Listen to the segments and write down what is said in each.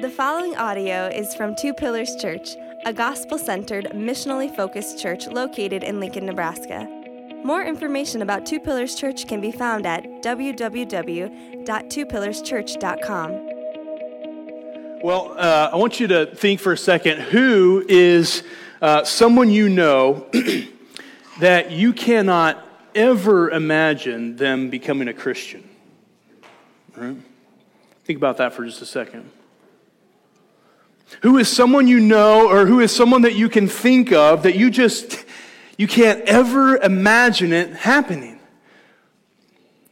The following audio is from Two Pillars Church, a gospel centered, missionally focused church located in Lincoln, Nebraska. More information about Two Pillars Church can be found at www.twopillarschurch.com. Well, uh, I want you to think for a second who is uh, someone you know that you cannot ever imagine them becoming a Christian? Think about that for just a second. Who is someone you know or who is someone that you can think of that you just you can't ever imagine it happening?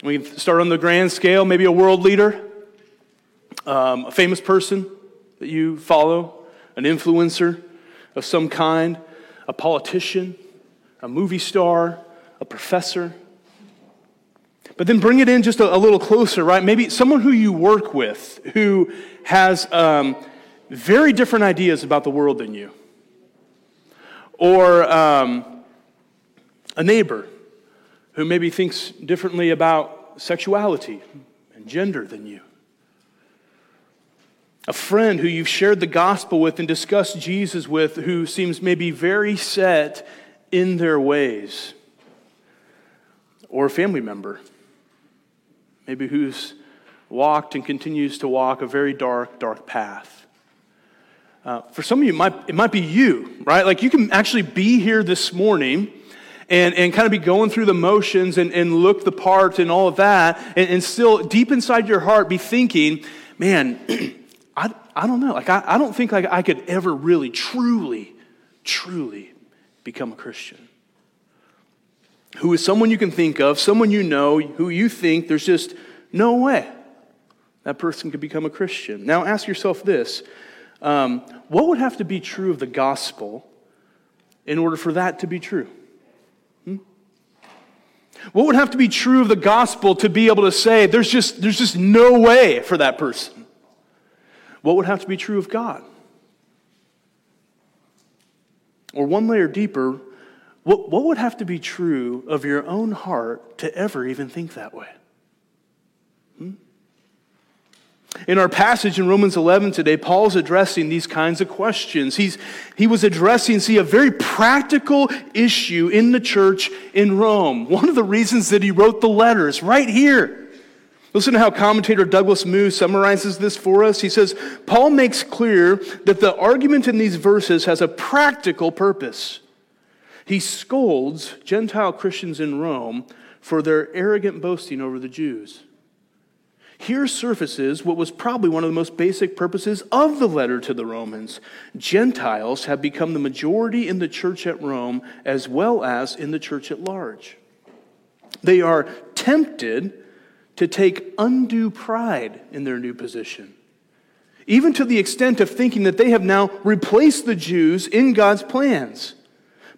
We start on the grand scale, maybe a world leader, um, a famous person that you follow, an influencer of some kind, a politician, a movie star, a professor. But then bring it in just a, a little closer, right? Maybe someone who you work with who has um, very different ideas about the world than you. Or um, a neighbor who maybe thinks differently about sexuality and gender than you. A friend who you've shared the gospel with and discussed Jesus with who seems maybe very set in their ways. Or a family member, maybe who's walked and continues to walk a very dark, dark path. Uh, for some of you, it might, it might be you, right? Like you can actually be here this morning and, and kind of be going through the motions and, and look the part and all of that, and, and still deep inside your heart be thinking, man, I, I don't know. Like, I, I don't think like I could ever really, truly, truly become a Christian. Who is someone you can think of, someone you know, who you think there's just no way that person could become a Christian. Now ask yourself this um, what would have to be true of the gospel in order for that to be true? Hmm? What would have to be true of the gospel to be able to say there's just, there's just no way for that person? What would have to be true of God? Or one layer deeper, what, what would have to be true of your own heart to ever even think that way? In our passage in Romans 11 today, Paul's addressing these kinds of questions. He's, he was addressing, see, a very practical issue in the church in Rome. One of the reasons that he wrote the letters, right here. Listen to how commentator Douglas Moo summarizes this for us. He says, Paul makes clear that the argument in these verses has a practical purpose. He scolds Gentile Christians in Rome for their arrogant boasting over the Jews. Here surfaces what was probably one of the most basic purposes of the letter to the Romans. Gentiles have become the majority in the church at Rome as well as in the church at large. They are tempted to take undue pride in their new position, even to the extent of thinking that they have now replaced the Jews in God's plans.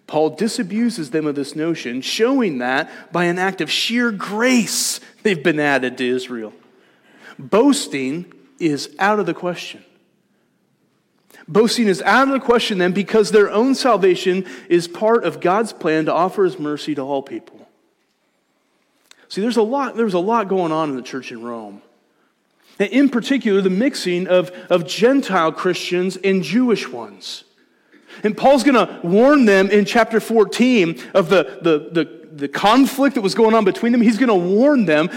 Paul disabuses them of this notion, showing that by an act of sheer grace they've been added to Israel. Boasting is out of the question. Boasting is out of the question then because their own salvation is part of God's plan to offer his mercy to all people. See, there's a lot, there's a lot going on in the church in Rome. And in particular, the mixing of, of Gentile Christians and Jewish ones. And Paul's going to warn them in chapter 14 of the, the, the, the conflict that was going on between them. He's going to warn them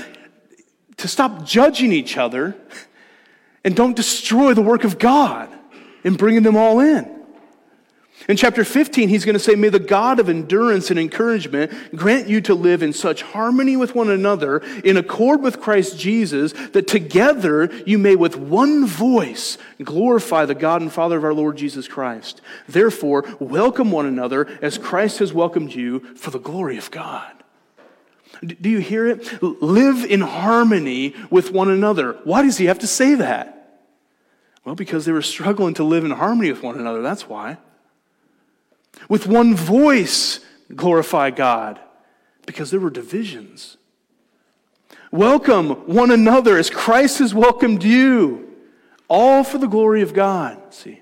to stop judging each other and don't destroy the work of God in bringing them all in. In chapter 15, he's going to say, May the God of endurance and encouragement grant you to live in such harmony with one another, in accord with Christ Jesus, that together you may with one voice glorify the God and Father of our Lord Jesus Christ. Therefore, welcome one another as Christ has welcomed you for the glory of God. Do you hear it? Live in harmony with one another. Why does he have to say that? Well, because they were struggling to live in harmony with one another. That's why. With one voice, glorify God, because there were divisions. Welcome one another as Christ has welcomed you, all for the glory of God. See?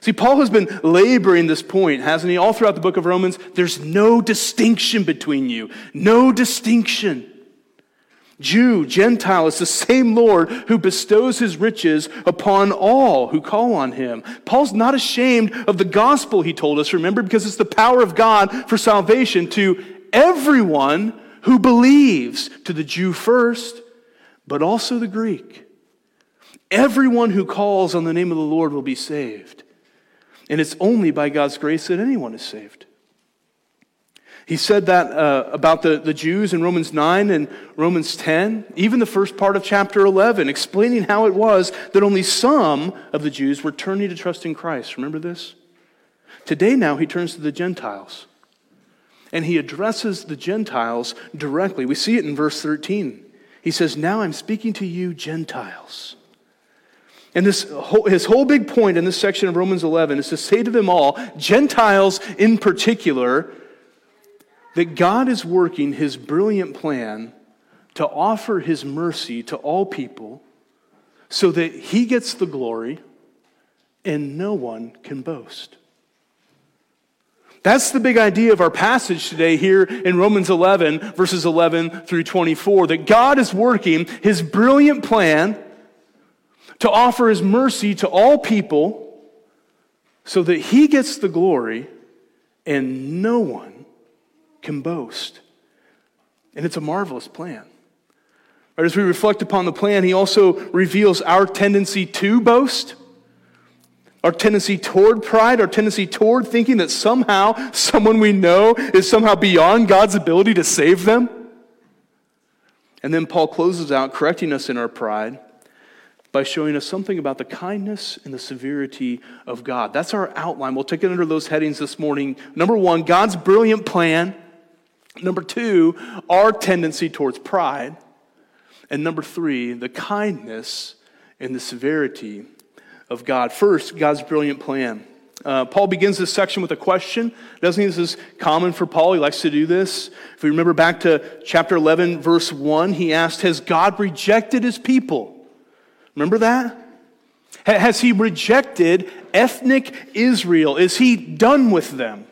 See, Paul has been laboring this point, hasn't he? All throughout the book of Romans, there's no distinction between you. No distinction. Jew, Gentile, it's the same Lord who bestows his riches upon all who call on him. Paul's not ashamed of the gospel, he told us, remember, because it's the power of God for salvation to everyone who believes, to the Jew first, but also the Greek. Everyone who calls on the name of the Lord will be saved. And it's only by God's grace that anyone is saved. He said that uh, about the, the Jews in Romans 9 and Romans 10, even the first part of chapter 11, explaining how it was that only some of the Jews were turning to trust in Christ. Remember this? Today, now, he turns to the Gentiles. And he addresses the Gentiles directly. We see it in verse 13. He says, Now I'm speaking to you, Gentiles. And this whole, his whole big point in this section of Romans 11 is to say to them all, Gentiles in particular, that God is working his brilliant plan to offer his mercy to all people so that he gets the glory and no one can boast. That's the big idea of our passage today here in Romans 11, verses 11 through 24, that God is working his brilliant plan to offer his mercy to all people so that he gets the glory and no one can boast. And it's a marvelous plan. Right, as we reflect upon the plan, he also reveals our tendency to boast, our tendency toward pride, our tendency toward thinking that somehow someone we know is somehow beyond God's ability to save them. And then Paul closes out correcting us in our pride by showing us something about the kindness and the severity of God. That's our outline. We'll take it under those headings this morning. Number one, God's brilliant plan. Number two, our tendency towards pride. And number three, the kindness and the severity of God. First, God's brilliant plan. Uh, Paul begins this section with a question. Doesn't he? This is common for Paul. He likes to do this. If we remember back to chapter 11, verse 1, he asked, Has God rejected his people? Remember that? Has he rejected ethnic Israel? Is he done with them?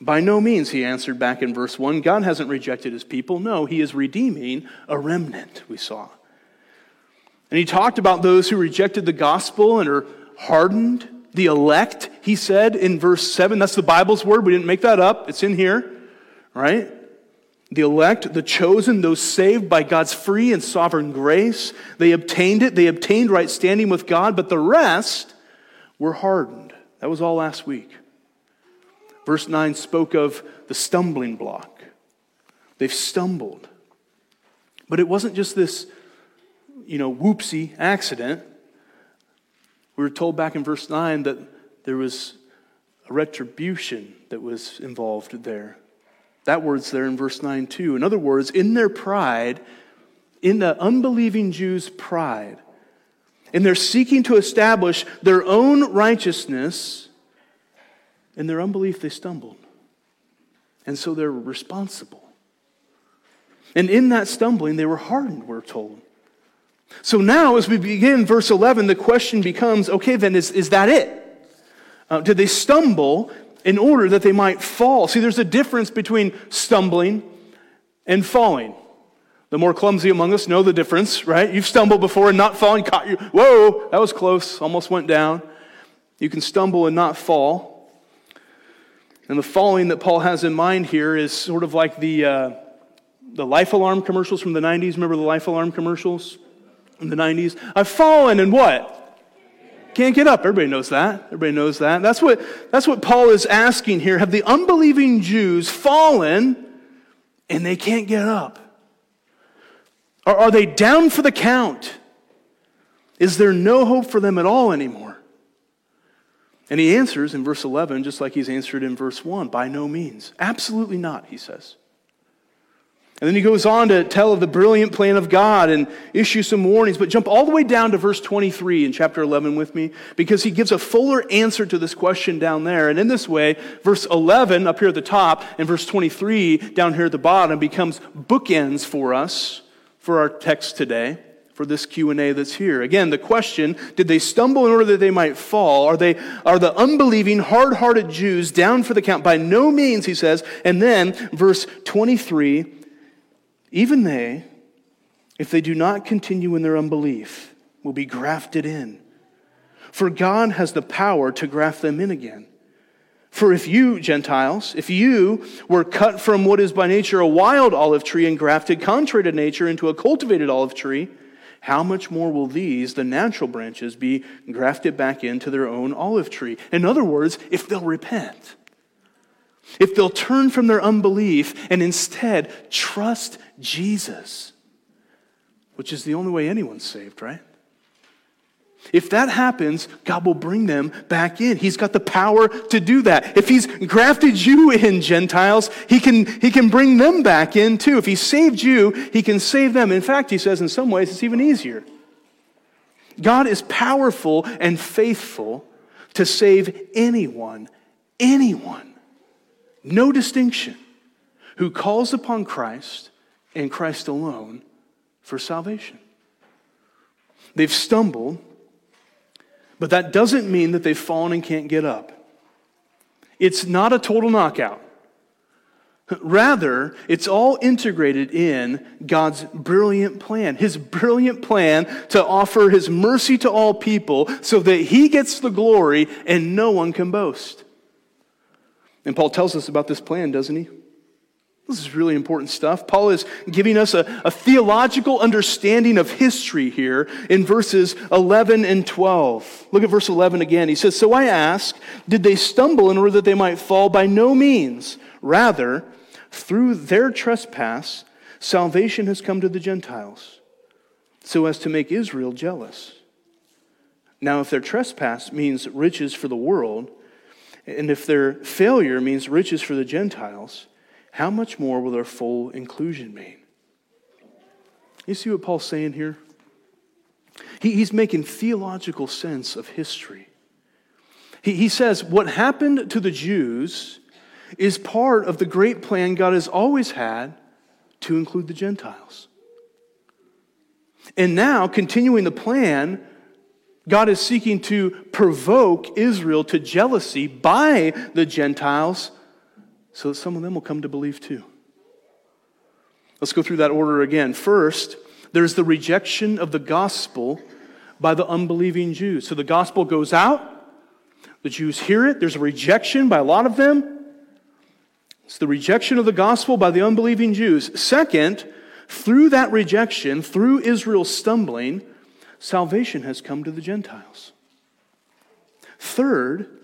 By no means, he answered back in verse 1. God hasn't rejected his people. No, he is redeeming a remnant, we saw. And he talked about those who rejected the gospel and are hardened, the elect, he said in verse 7. That's the Bible's word. We didn't make that up, it's in here, right? The elect, the chosen, those saved by God's free and sovereign grace, they obtained it. They obtained right standing with God, but the rest were hardened. That was all last week. Verse 9 spoke of the stumbling block. They've stumbled. But it wasn't just this, you know, whoopsie accident. We were told back in verse 9 that there was a retribution that was involved there. That word's there in verse 9 too. In other words, in their pride, in the unbelieving Jews' pride, in their seeking to establish their own righteousness, in their unbelief, they stumbled. And so they're responsible. And in that stumbling, they were hardened, we're told. So now, as we begin verse 11, the question becomes okay, then, is, is that it? Uh, did they stumble in order that they might fall? See, there's a difference between stumbling and falling. The more clumsy among us know the difference, right? You've stumbled before and not fallen, caught you. Whoa, that was close, almost went down. You can stumble and not fall. And the falling that Paul has in mind here is sort of like the, uh, the life alarm commercials from the 90s. Remember the life alarm commercials in the 90s? I've fallen and what? Can't get up. Everybody knows that. Everybody knows that. That's what, that's what Paul is asking here. Have the unbelieving Jews fallen and they can't get up? Or are they down for the count? Is there no hope for them at all anymore? And he answers in verse 11, just like he's answered in verse 1 by no means. Absolutely not, he says. And then he goes on to tell of the brilliant plan of God and issue some warnings. But jump all the way down to verse 23 in chapter 11 with me, because he gives a fuller answer to this question down there. And in this way, verse 11 up here at the top and verse 23 down here at the bottom becomes bookends for us for our text today for this Q&A that's here. Again, the question, did they stumble in order that they might fall? Are they are the unbelieving hard-hearted Jews down for the count? By no means, he says. And then verse 23, even they if they do not continue in their unbelief, will be grafted in. For God has the power to graft them in again. For if you, Gentiles, if you were cut from what is by nature a wild olive tree and grafted contrary to nature into a cultivated olive tree, how much more will these, the natural branches, be grafted back into their own olive tree? In other words, if they'll repent, if they'll turn from their unbelief and instead trust Jesus, which is the only way anyone's saved, right? If that happens, God will bring them back in. He's got the power to do that. If He's grafted you in, Gentiles, He can, he can bring them back in too. If He saved you, He can save them. In fact, He says in some ways it's even easier. God is powerful and faithful to save anyone, anyone, no distinction, who calls upon Christ and Christ alone for salvation. They've stumbled but that doesn't mean that they've fallen and can't get up. It's not a total knockout. Rather, it's all integrated in God's brilliant plan. His brilliant plan to offer His mercy to all people so that He gets the glory and no one can boast. And Paul tells us about this plan, doesn't he? This is really important stuff. Paul is giving us a, a, theological understanding of history here in verses 11 and 12. Look at verse 11 again. He says, So I ask, did they stumble in order that they might fall? By no means. Rather, through their trespass, salvation has come to the Gentiles, so as to make Israel jealous. Now, if their trespass means riches for the world, and if their failure means riches for the Gentiles, how much more will their full inclusion mean? You see what Paul's saying here? He, he's making theological sense of history. He, he says what happened to the Jews is part of the great plan God has always had to include the Gentiles. And now, continuing the plan, God is seeking to provoke Israel to jealousy by the Gentiles so that some of them will come to believe too. Let's go through that order again. First, there's the rejection of the gospel by the unbelieving Jews. So the gospel goes out, the Jews hear it, there's a rejection by a lot of them. It's the rejection of the gospel by the unbelieving Jews. Second, through that rejection, through Israel's stumbling, salvation has come to the Gentiles. Third,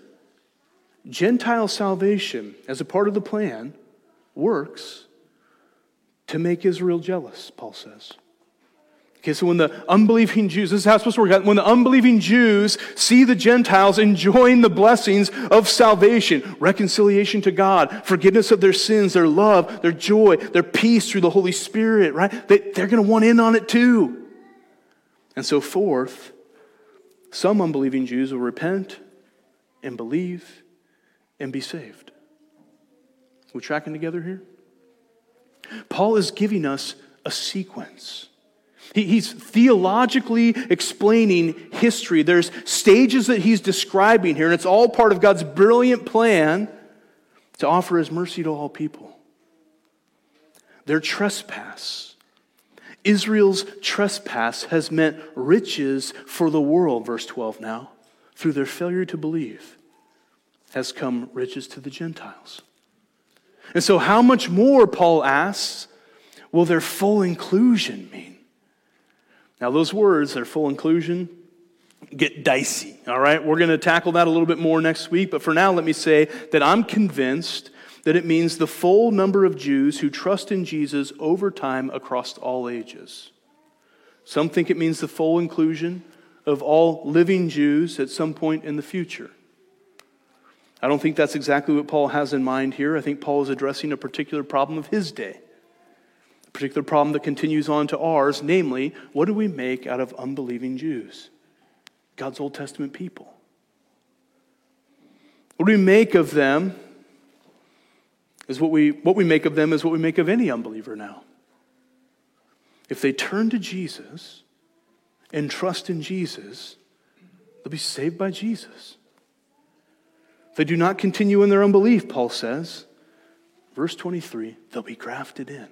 Gentile salvation, as a part of the plan, works to make Israel jealous, Paul says. Okay, so when the unbelieving Jews, this is how it's supposed to work out. When the unbelieving Jews see the Gentiles enjoying the blessings of salvation, reconciliation to God, forgiveness of their sins, their love, their joy, their peace through the Holy Spirit, right? They, they're going to want in on it too. And so, fourth, some unbelieving Jews will repent and believe and be saved. We tracking together here? Paul is giving us a sequence. He's theologically explaining history. There's stages that he's describing here, and it's all part of God's brilliant plan to offer his mercy to all people. Their trespass, Israel's trespass, has meant riches for the world, verse 12 now, through their failure to believe has come riches to the Gentiles. And so, how much more, Paul asks, will their full inclusion mean? Now, those words, their full inclusion, get dicey, all right? We're going to tackle that a little bit more next week, but for now, let me say that I'm convinced that it means the full number of Jews who trust in Jesus over time across all ages. Some think it means the full inclusion of all living Jews at some point in the future. I don't think that's exactly what Paul has in mind here. I think Paul is addressing a particular problem of his day, a particular problem that continues on to ours, namely, what do we make out of unbelieving Jews, God's Old Testament people? What do we make of them? Is what we, what we make of them is what we make of any unbeliever now. If they turn to Jesus and trust in Jesus, they'll be saved by Jesus. They do not continue in their unbelief, Paul says. Verse 23, they'll be grafted in.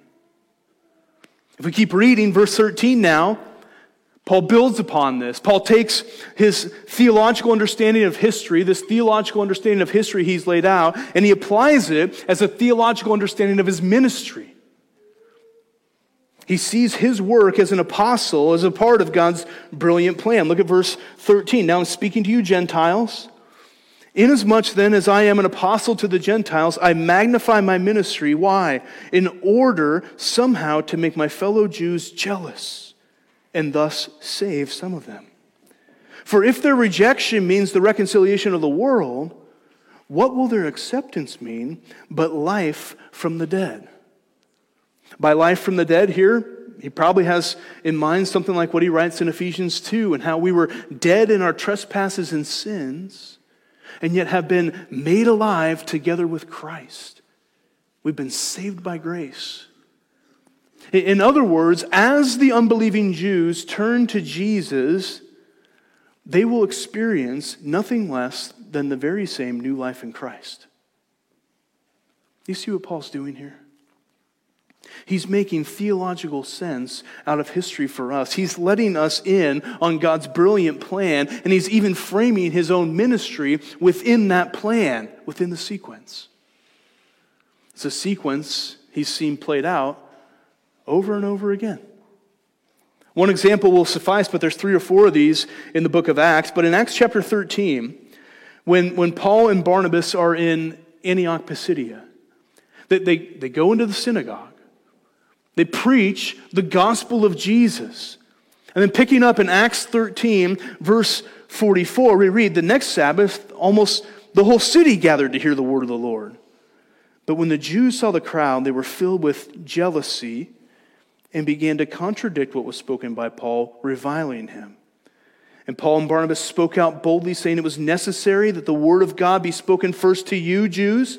If we keep reading, verse 13 now, Paul builds upon this. Paul takes his theological understanding of history, this theological understanding of history he's laid out, and he applies it as a theological understanding of his ministry. He sees his work as an apostle as a part of God's brilliant plan. Look at verse 13. Now I'm speaking to you, Gentiles. Inasmuch then as I am an apostle to the Gentiles, I magnify my ministry. Why? In order somehow to make my fellow Jews jealous and thus save some of them. For if their rejection means the reconciliation of the world, what will their acceptance mean but life from the dead? By life from the dead, here, he probably has in mind something like what he writes in Ephesians 2 and how we were dead in our trespasses and sins, and yet have been made alive together with Christ. We've been saved by grace. In other words, as the unbelieving Jews turn to Jesus, they will experience nothing less than the very same new life in Christ. You see what Paul's doing here? He's making theological sense out of history for us. He's letting us in on God's brilliant plan, and he's even framing his own ministry within that plan, within the sequence. It's a sequence he's seen played out over and over again. One example will suffice, but there's three or four of these in the book of Acts. But in Acts chapter 13, when, when Paul and Barnabas are in Antioch, Pisidia, they, they, they go into the synagogue. They preach the gospel of Jesus. And then picking up in Acts 13, verse 44, we read, The next Sabbath, almost the whole city gathered to hear the word of the Lord. But when the Jews saw the crowd, they were filled with jealousy and began to contradict what was spoken by Paul, reviling him. And Paul and Barnabas spoke out boldly, saying it was necessary that the word of God be spoken first to you, Jews.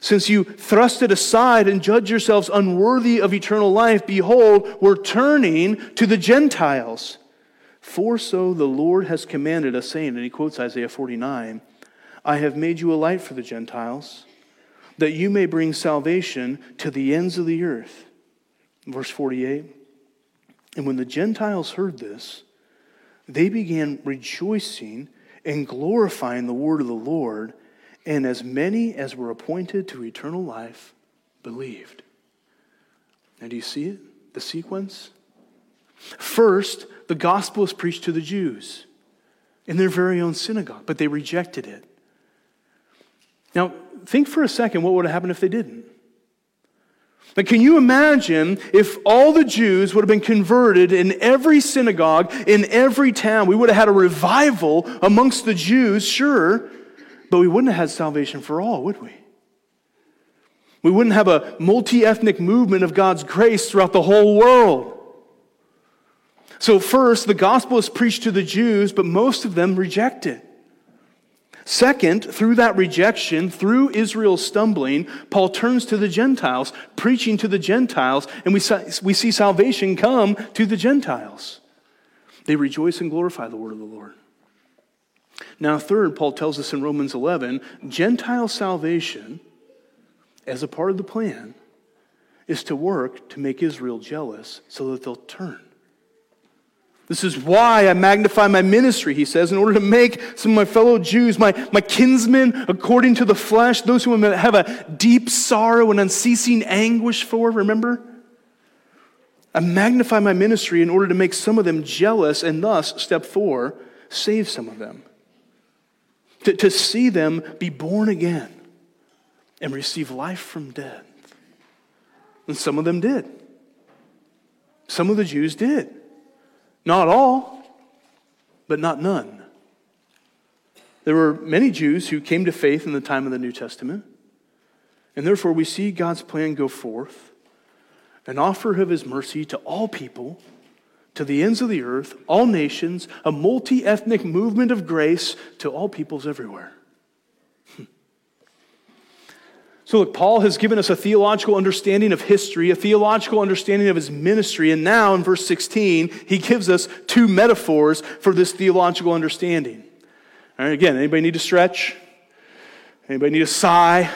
Since you thrust it aside and judge yourselves unworthy of eternal life, behold, we're turning to the Gentiles. For so the Lord has commanded us, saying, and he quotes Isaiah 49 I have made you a light for the Gentiles, that you may bring salvation to the ends of the earth. Verse 48 And when the Gentiles heard this, they began rejoicing and glorifying the word of the Lord, and as many as were appointed to eternal life believed. Now, do you see it? The sequence? First, the gospel is preached to the Jews in their very own synagogue, but they rejected it. Now, think for a second what would have happened if they didn't. But can you imagine if all the Jews would have been converted in every synagogue, in every town? We would have had a revival amongst the Jews, sure, but we wouldn't have had salvation for all, would we? We wouldn't have a multi ethnic movement of God's grace throughout the whole world. So, first, the gospel is preached to the Jews, but most of them reject it. Second, through that rejection, through Israel's stumbling, Paul turns to the Gentiles, preaching to the Gentiles, and we, we see salvation come to the Gentiles. They rejoice and glorify the word of the Lord. Now, third, Paul tells us in Romans 11 Gentile salvation, as a part of the plan, is to work to make Israel jealous so that they'll turn. This is why I magnify my ministry, he says, in order to make some of my fellow Jews, my, my kinsmen according to the flesh, those who have a deep sorrow and unceasing anguish for, remember? I magnify my ministry in order to make some of them jealous and thus, step four, save some of them. To, to see them be born again and receive life from death. And some of them did. Some of the Jews did. Not all, but not none. There were many Jews who came to faith in the time of the New Testament, and therefore we see God's plan go forth an offer of his mercy to all people, to the ends of the earth, all nations, a multi ethnic movement of grace to all peoples everywhere. Hmm. So, look, Paul has given us a theological understanding of history, a theological understanding of his ministry, and now in verse 16, he gives us two metaphors for this theological understanding. All right, again, anybody need to stretch? Anybody need a sigh?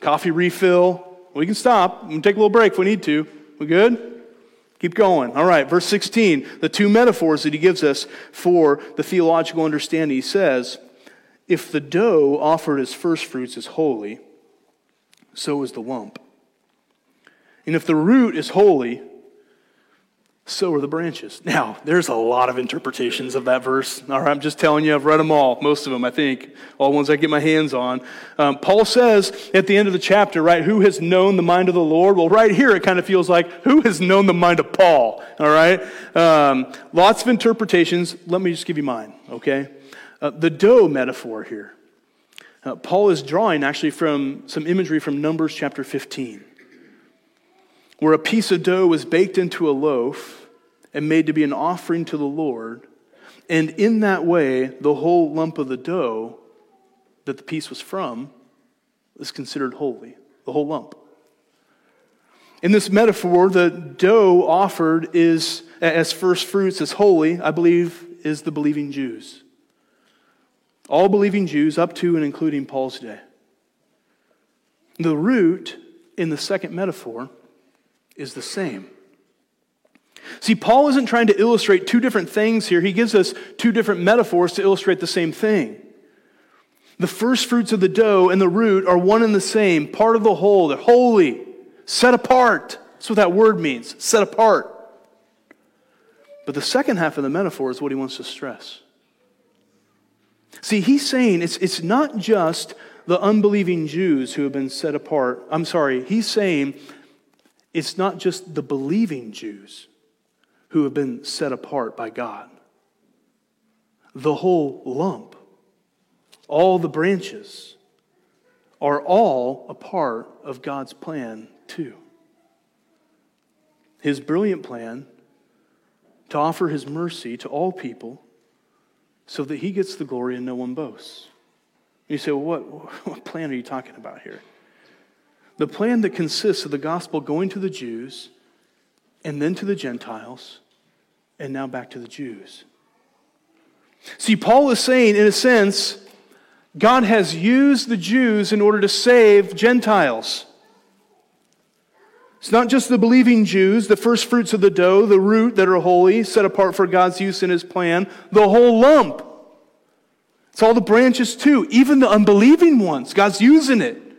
Coffee refill? We can stop. We can take a little break if we need to. We good? Keep going. All right, verse 16, the two metaphors that he gives us for the theological understanding. He says, If the dough offered as first fruits is holy, so is the lump. And if the root is holy, so are the branches. Now, there's a lot of interpretations of that verse. All right, I'm just telling you, I've read them all, most of them, I think, all ones I get my hands on. Um, Paul says at the end of the chapter, right, who has known the mind of the Lord? Well, right here, it kind of feels like, who has known the mind of Paul? All right? Um, lots of interpretations. Let me just give you mine, okay? Uh, the dough metaphor here. Uh, Paul is drawing actually from some imagery from Numbers chapter 15 where a piece of dough was baked into a loaf and made to be an offering to the Lord. And in that way, the whole lump of the dough that the piece was from was considered holy, the whole lump. In this metaphor, the dough offered is as first fruits as holy, I believe, is the believing Jews. All believing Jews up to and including Paul's day. The root in the second metaphor is the same. See, Paul isn't trying to illustrate two different things here. He gives us two different metaphors to illustrate the same thing. The first fruits of the dough and the root are one and the same, part of the whole. They're holy, set apart. That's what that word means set apart. But the second half of the metaphor is what he wants to stress. See, he's saying it's, it's not just the unbelieving Jews who have been set apart. I'm sorry, he's saying it's not just the believing Jews who have been set apart by God. The whole lump, all the branches, are all a part of God's plan, too. His brilliant plan to offer his mercy to all people so that he gets the glory and no one boasts. You say, well, what, what plan are you talking about here? The plan that consists of the gospel going to the Jews and then to the Gentiles and now back to the Jews. See, Paul is saying, in a sense, God has used the Jews in order to save Gentiles. It's not just the believing Jews, the first fruits of the dough, the root that are holy, set apart for God's use in his plan, the whole lump. It's all the branches too, even the unbelieving ones. God's using it.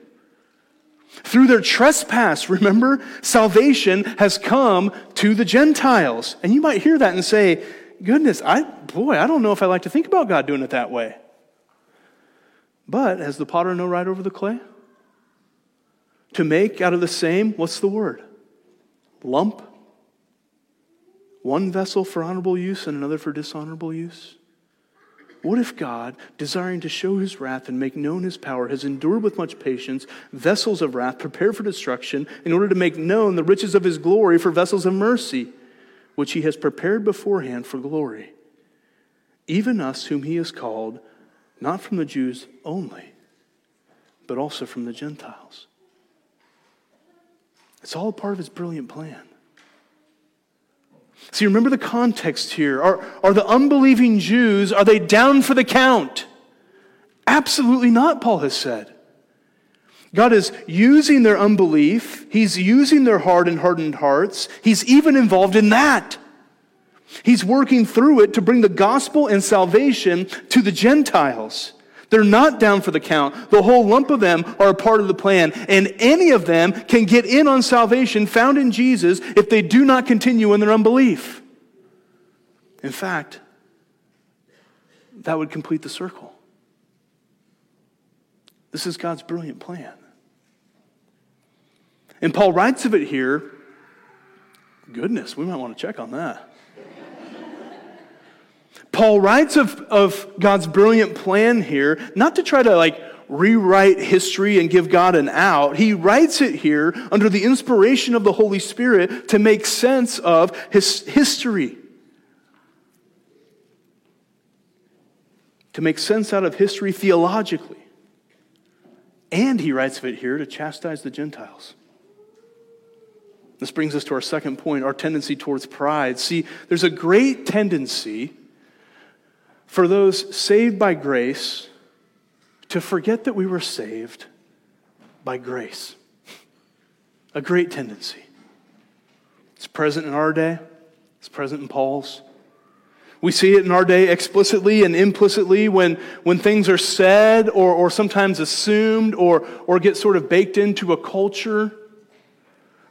Through their trespass, remember, salvation has come to the Gentiles. And you might hear that and say, goodness, I, boy, I don't know if I like to think about God doing it that way. But has the potter no right over the clay? To make out of the same, what's the word? Lump. One vessel for honorable use and another for dishonorable use. What if God, desiring to show his wrath and make known his power, has endured with much patience vessels of wrath prepared for destruction in order to make known the riches of his glory for vessels of mercy, which he has prepared beforehand for glory? Even us, whom he has called, not from the Jews only, but also from the Gentiles. It's all part of his brilliant plan. See, remember the context here. Are, are the unbelieving Jews, are they down for the count? Absolutely not, Paul has said. God is using their unbelief. He's using their hard and hardened hearts. He's even involved in that. He's working through it to bring the gospel and salvation to the Gentiles. They're not down for the count. The whole lump of them are a part of the plan. And any of them can get in on salvation found in Jesus if they do not continue in their unbelief. In fact, that would complete the circle. This is God's brilliant plan. And Paul writes of it here. Goodness, we might want to check on that. Paul writes of, of God's brilliant plan here, not to try to like rewrite history and give God an out. He writes it here under the inspiration of the Holy Spirit to make sense of his history. To make sense out of history theologically. And he writes of it here to chastise the Gentiles. This brings us to our second point our tendency towards pride. See, there's a great tendency for those saved by grace to forget that we were saved by grace. A great tendency. It's present in our day, it's present in Paul's. We see it in our day explicitly and implicitly when, when things are said or, or sometimes assumed or, or get sort of baked into a culture.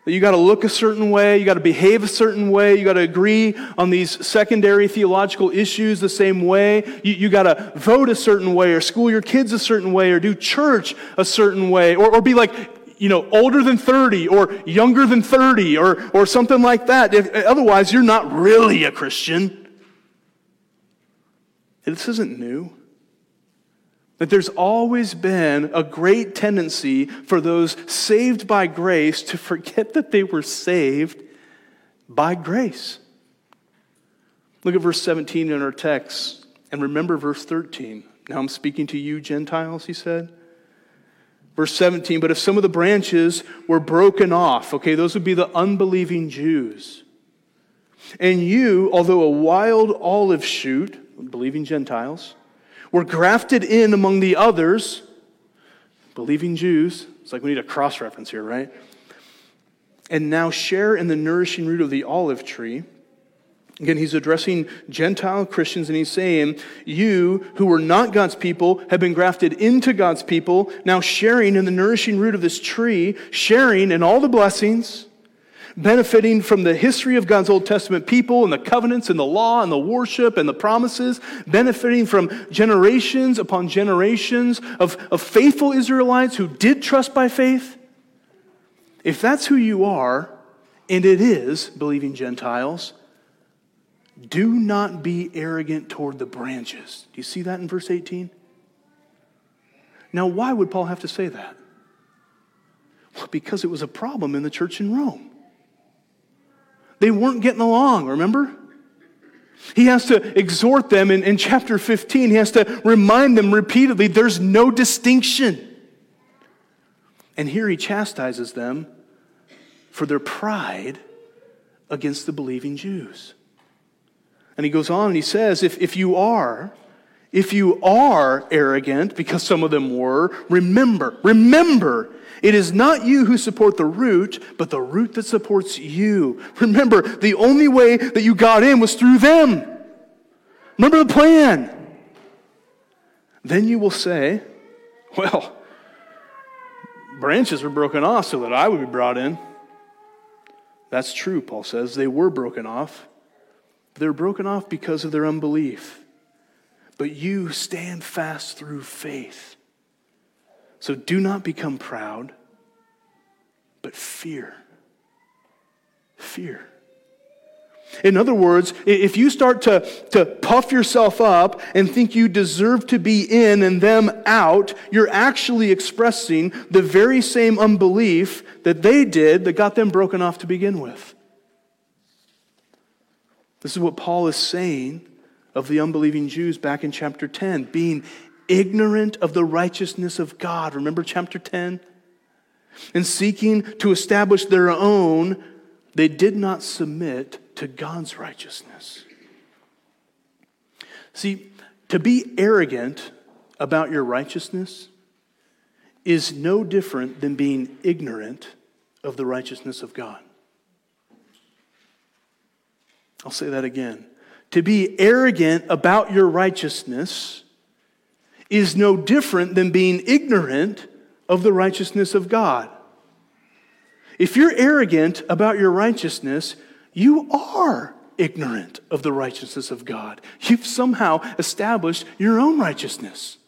That you got to look a certain way, you got to behave a certain way, you got to agree on these secondary theological issues the same way, you, you got to vote a certain way, or school your kids a certain way, or do church a certain way, or, or be like, you know, older than 30 or younger than 30 or, or something like that. If, otherwise, you're not really a Christian. This isn't new. That there's always been a great tendency for those saved by grace to forget that they were saved by grace. Look at verse 17 in our text and remember verse 13. Now I'm speaking to you, Gentiles, he said. Verse 17, but if some of the branches were broken off, okay, those would be the unbelieving Jews. And you, although a wild olive shoot, believing Gentiles, were grafted in among the others, believing Jews. It's like we need a cross reference here, right? And now share in the nourishing root of the olive tree. Again, he's addressing Gentile Christians and he's saying, You who were not God's people have been grafted into God's people, now sharing in the nourishing root of this tree, sharing in all the blessings benefiting from the history of God's Old Testament people and the covenants and the law and the worship and the promises, benefiting from generations upon generations of, of faithful Israelites who did trust by faith. If that's who you are, and it is believing Gentiles, do not be arrogant toward the branches. Do you see that in verse 18? Now, why would Paul have to say that? Well, because it was a problem in the church in Rome. They weren't getting along, remember? He has to exhort them in, in chapter 15. He has to remind them repeatedly there's no distinction. And here he chastises them for their pride against the believing Jews. And he goes on and he says, if, if you are, if you are arrogant, because some of them were, remember, remember it is not you who support the root, but the root that supports you. Remember, the only way that you got in was through them. Remember the plan. Then you will say, Well, branches were broken off so that I would be brought in. That's true, Paul says. They were broken off. They're broken off because of their unbelief. But you stand fast through faith. So do not become proud, but fear. Fear. In other words, if you start to, to puff yourself up and think you deserve to be in and them out, you're actually expressing the very same unbelief that they did that got them broken off to begin with. This is what Paul is saying of the unbelieving Jews back in chapter 10, being ignorant of the righteousness of God. Remember chapter 10? And seeking to establish their own, they did not submit to God's righteousness. See, to be arrogant about your righteousness is no different than being ignorant of the righteousness of God. I'll say that again. To be arrogant about your righteousness is no different than being ignorant of the righteousness of God. If you're arrogant about your righteousness, you are ignorant of the righteousness of God. You've somehow established your own righteousness.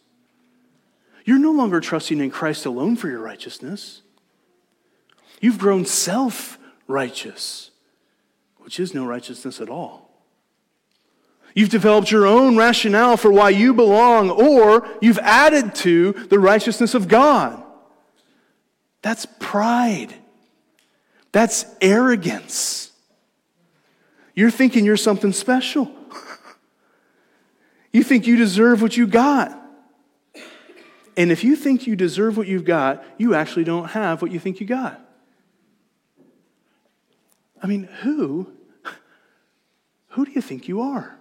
You're no longer trusting in Christ alone for your righteousness. You've grown self righteous, which is no righteousness at all. You've developed your own rationale for why you belong, or you've added to the righteousness of God. That's pride. That's arrogance. You're thinking you're something special. you think you deserve what you got. And if you think you deserve what you've got, you actually don't have what you think you got. I mean, who who do you think you are?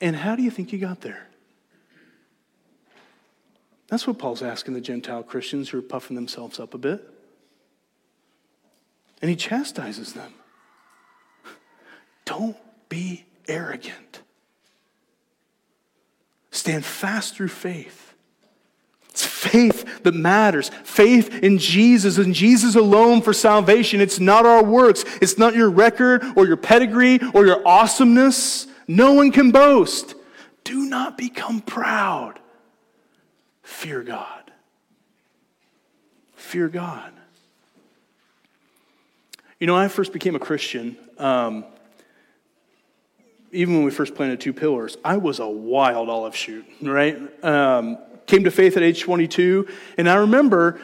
And how do you think you got there? That's what Paul's asking the Gentile Christians who are puffing themselves up a bit. And he chastises them. Don't be arrogant. Stand fast through faith. It's faith that matters. Faith in Jesus and Jesus alone for salvation. It's not our works. It's not your record or your pedigree or your awesomeness. No one can boast. Do not become proud. Fear God. Fear God. You know, I first became a Christian, um, even when we first planted two pillars, I was a wild olive shoot, right? Um, came to faith at age 22, and I remember,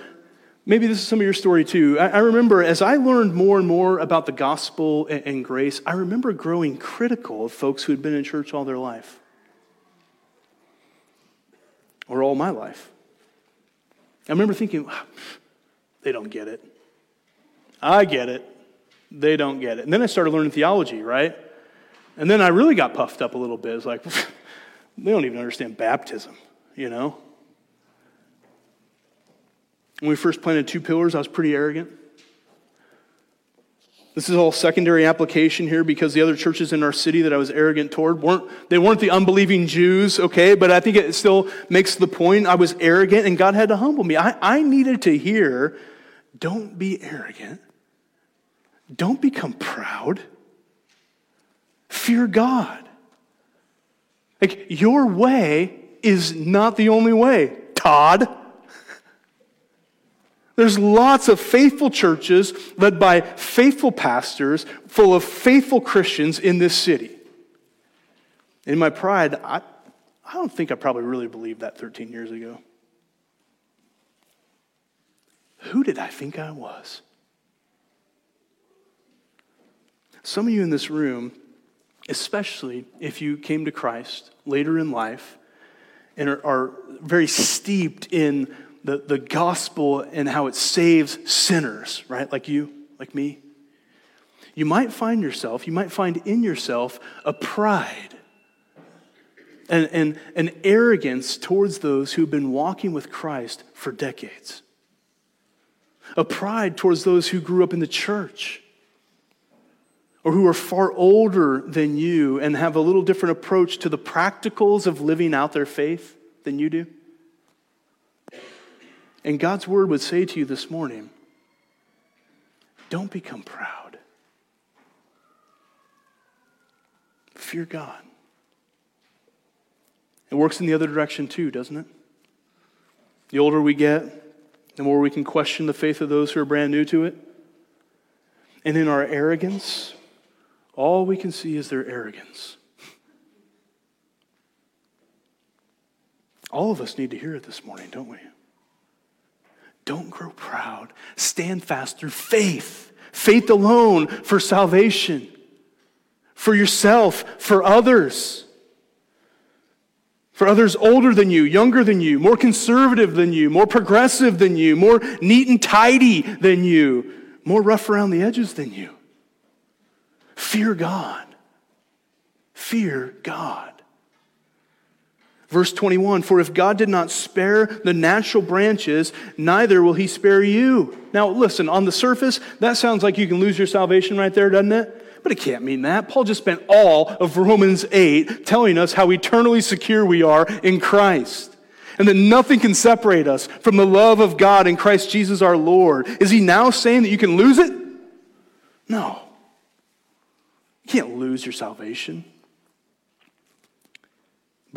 maybe this is some of your story too. I, remember as I learned more and more about the gospel and grace, I remember growing critical of folks who had been in church all their life or all my life. I remember thinking, they don't get it. I get it. They don't get it. And then I started learning theology, right? And then I really got puffed up a little bit. It's like, they don't even understand baptism, you know? When we first planted two pillars, I was pretty arrogant. This is all secondary application here because the other churches in our city that I was arrogant toward weren't they weren't the unbelieving Jews, okay? But I think it still makes the point. I was arrogant and God had to humble me. I, I needed to hear, don't be arrogant. Don't become proud. Fear God. Like your way is not the only way, Todd. There's lots of faithful churches led by faithful pastors, full of faithful Christians in this city. In my pride, I, I don't think I probably really believed that 13 years ago. Who did I think I was? Some of you in this room, especially if you came to Christ later in life and are, are very steeped in the, the gospel and how it saves sinners, right? Like you, like me. You might find yourself, you might find in yourself a pride and, and an arrogance towards those who've been walking with Christ for decades. A pride towards those who grew up in the church or who are far older than you and have a little different approach to the practicals of living out their faith than you do. And God's word would say to you this morning don't become proud. Fear God. It works in the other direction too, doesn't it? The older we get, the more we can question the faith of those who are brand new to it. And in our arrogance, all we can see is their arrogance. All of us need to hear it this morning, don't we? Don't grow proud. Stand fast through faith. Faith alone for salvation, for yourself, for others. For others older than you, younger than you, more conservative than you, more progressive than you, more neat and tidy than you, more rough around the edges than you. Fear God. Fear God. Verse 21 For if God did not spare the natural branches, neither will he spare you. Now, listen, on the surface, that sounds like you can lose your salvation right there, doesn't it? But it can't mean that. Paul just spent all of Romans 8 telling us how eternally secure we are in Christ. And that nothing can separate us from the love of God in Christ Jesus our Lord. Is he now saying that you can lose it? No. You can't lose your salvation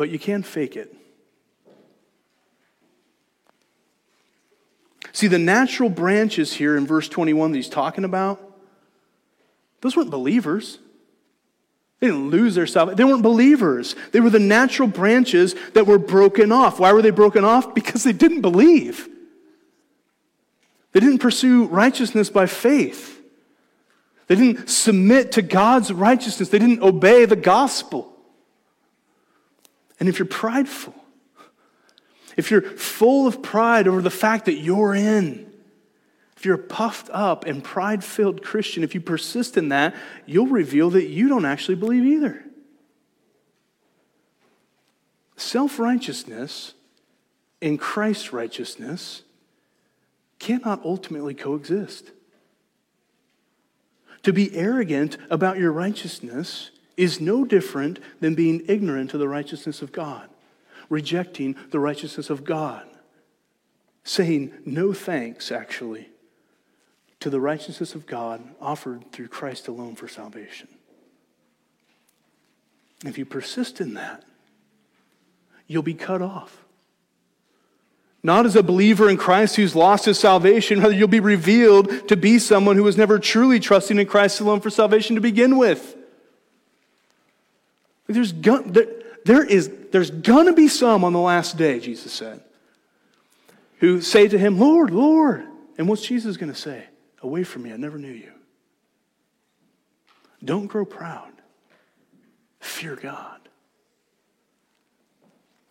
but you can fake it. See, the natural branches here in verse 21 that he's talking about, those weren't believers. They didn't lose their salvation. They weren't believers. They were the natural branches that were broken off. Why were they broken off? Because they didn't believe. They didn't pursue righteousness by faith. They didn't submit to God's righteousness. They didn't obey the gospel. And if you're prideful, if you're full of pride over the fact that you're in, if you're a puffed up and pride filled Christian, if you persist in that, you'll reveal that you don't actually believe either. Self righteousness and Christ's righteousness cannot ultimately coexist. To be arrogant about your righteousness is no different than being ignorant of the righteousness of God, rejecting the righteousness of God, saying no thanks, actually, to the righteousness of God offered through Christ alone for salvation. If you persist in that, you'll be cut off. Not as a believer in Christ who's lost his salvation, rather, you'll be revealed to be someone who was never truly trusting in Christ alone for salvation to begin with. There's, there, there is, there's gonna be some on the last day, Jesus said, who say to him, Lord, Lord. And what's Jesus gonna say? Away from me, I never knew you. Don't grow proud. Fear God.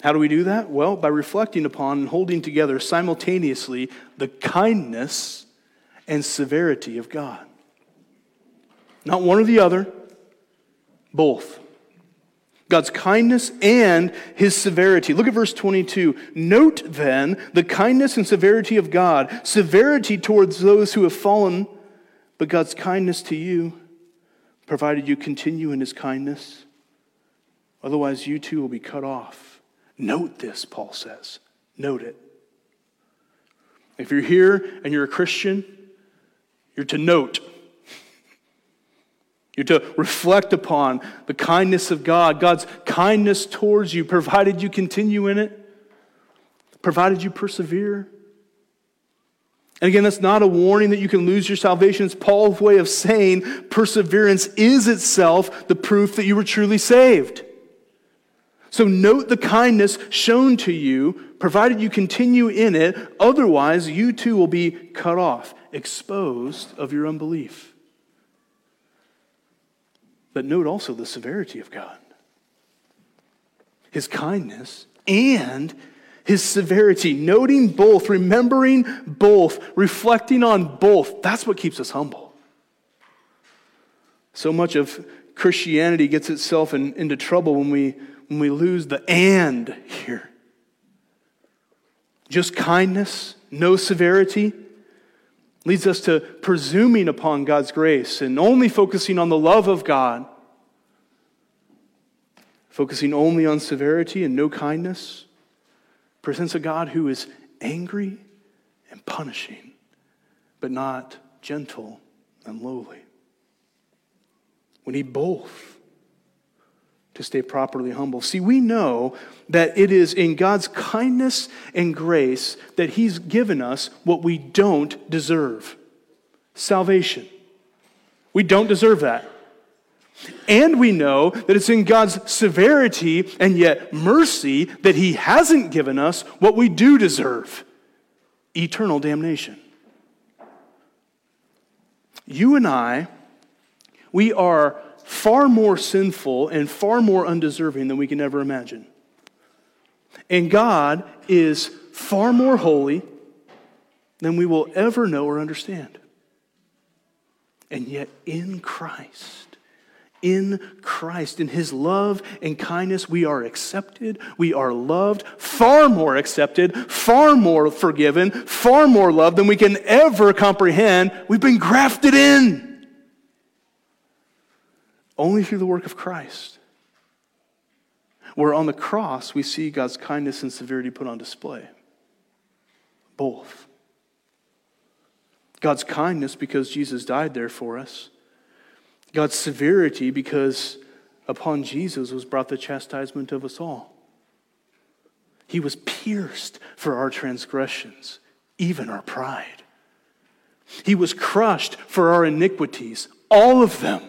How do we do that? Well, by reflecting upon and holding together simultaneously the kindness and severity of God. Not one or the other, both. God's kindness and his severity. Look at verse 22. Note then the kindness and severity of God. Severity towards those who have fallen, but God's kindness to you, provided you continue in his kindness. Otherwise, you too will be cut off. Note this, Paul says. Note it. If you're here and you're a Christian, you're to note. You're to reflect upon the kindness of God, God's kindness towards you, provided you continue in it, provided you persevere. And again, that's not a warning that you can lose your salvation. It's Paul's way of saying perseverance is itself the proof that you were truly saved. So note the kindness shown to you, provided you continue in it. Otherwise, you too will be cut off, exposed of your unbelief. But note also the severity of God, His kindness, and His severity. Noting both, remembering both, reflecting on both. That's what keeps us humble. So much of Christianity gets itself in, into trouble when we when we lose the and here. Just kindness, no severity, leads us to presuming upon God's grace and only focusing on the love of God. Focusing only on severity and no kindness presents a God who is angry and punishing, but not gentle and lowly. We need both to stay properly humble. See, we know that it is in God's kindness and grace that He's given us what we don't deserve salvation. We don't deserve that. And we know that it's in God's severity and yet mercy that He hasn't given us what we do deserve eternal damnation. You and I, we are far more sinful and far more undeserving than we can ever imagine. And God is far more holy than we will ever know or understand. And yet, in Christ, in Christ, in His love and kindness, we are accepted, we are loved, far more accepted, far more forgiven, far more loved than we can ever comprehend. We've been grafted in. Only through the work of Christ. Where on the cross we see God's kindness and severity put on display. Both. God's kindness because Jesus died there for us. God's severity because upon Jesus was brought the chastisement of us all. He was pierced for our transgressions, even our pride. He was crushed for our iniquities, all of them.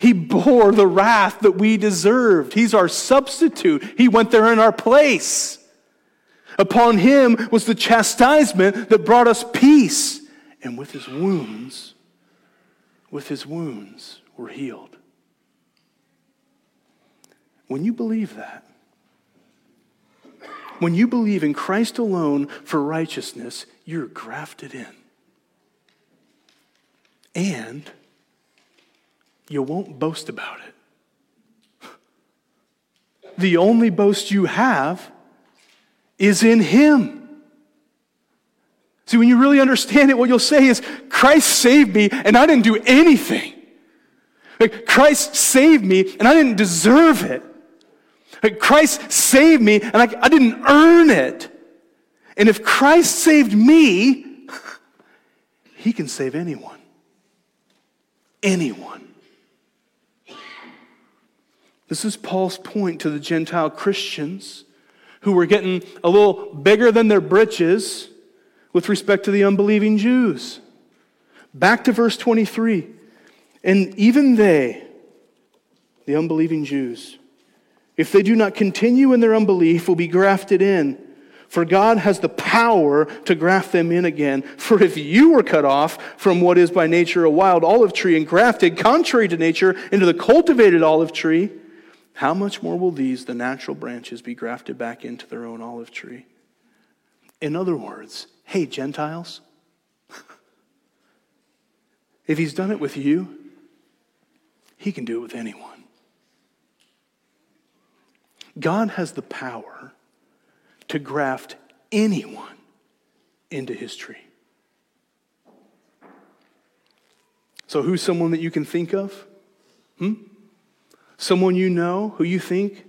He bore the wrath that we deserved. He's our substitute. He went there in our place. Upon him was the chastisement that brought us peace. And with his wounds, with his wounds, we're healed. When you believe that, when you believe in Christ alone for righteousness, you're grafted in. And you won't boast about it. The only boast you have is in Him. See, when you really understand it, what you'll say is, Christ saved me and I didn't do anything. Like, Christ saved me and I didn't deserve it. Like, Christ saved me and I, I didn't earn it. And if Christ saved me, he can save anyone. Anyone. This is Paul's point to the Gentile Christians who were getting a little bigger than their britches with respect to the unbelieving Jews. Back to verse 23. And even they, the unbelieving Jews, if they do not continue in their unbelief, will be grafted in. For God has the power to graft them in again. For if you were cut off from what is by nature a wild olive tree and grafted, contrary to nature, into the cultivated olive tree, how much more will these, the natural branches, be grafted back into their own olive tree? In other words, hey, Gentiles, if he's done it with you, he can do it with anyone. God has the power to graft anyone into his tree. So, who's someone that you can think of? Hmm? Someone you know who you think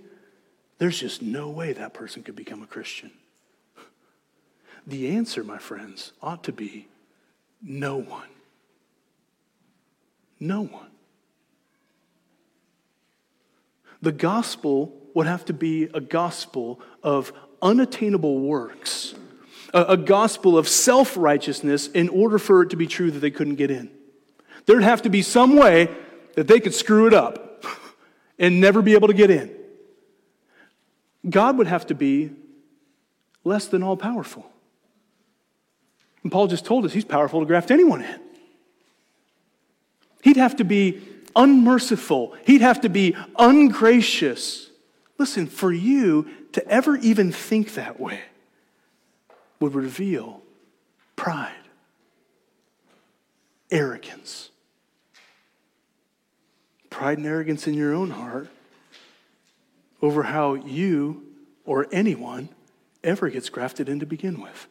there's just no way that person could become a Christian. The answer, my friends, ought to be no one. No one. The gospel would have to be a gospel of unattainable works, a, a gospel of self righteousness in order for it to be true that they couldn't get in. There'd have to be some way that they could screw it up and never be able to get in. God would have to be less than all powerful. And Paul just told us he's powerful to graft anyone in. He'd have to be unmerciful, he'd have to be ungracious. Listen, for you to ever even think that way would reveal pride, arrogance. Pride and arrogance in your own heart over how you or anyone ever gets grafted in to begin with.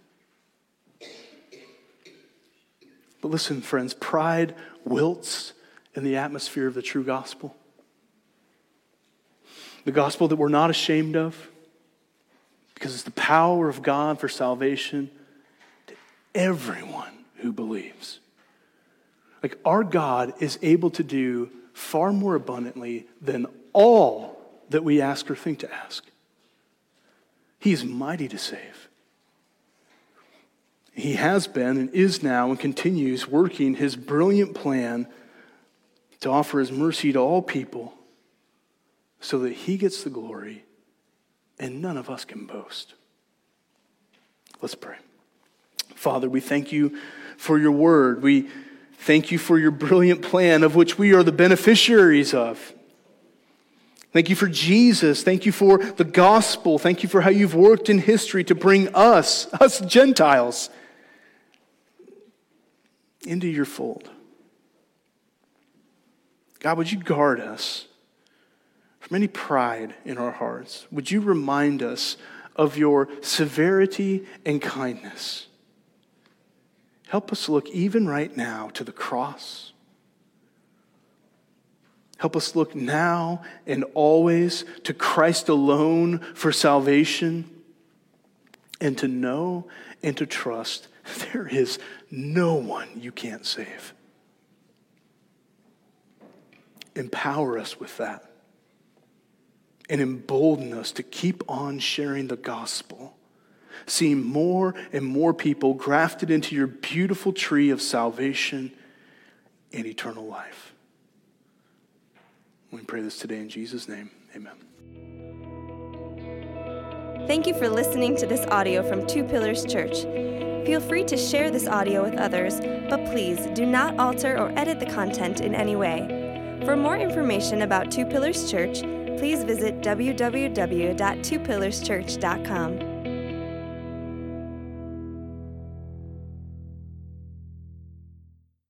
But listen, friends, pride wilts in the atmosphere of the true gospel. The gospel that we're not ashamed of, because it's the power of God for salvation to everyone who believes. Like our God is able to do far more abundantly than all that we ask or think to ask. He is mighty to save. He has been and is now and continues working his brilliant plan to offer his mercy to all people so that he gets the glory and none of us can boast. Let's pray. Father, we thank you for your word. We thank you for your brilliant plan of which we are the beneficiaries of. Thank you for Jesus. Thank you for the gospel. Thank you for how you've worked in history to bring us, us Gentiles, into your fold. God, would you guard us from any pride in our hearts? Would you remind us of your severity and kindness? Help us look even right now to the cross. Help us look now and always to Christ alone for salvation and to know and to trust there is no one you can't save. Empower us with that and embolden us to keep on sharing the gospel, seeing more and more people grafted into your beautiful tree of salvation and eternal life. We pray this today in Jesus' name. Amen. Thank you for listening to this audio from Two Pillars Church. Feel free to share this audio with others, but please do not alter or edit the content in any way. For more information about Two Pillars Church, please visit www.twopillarschurch.com.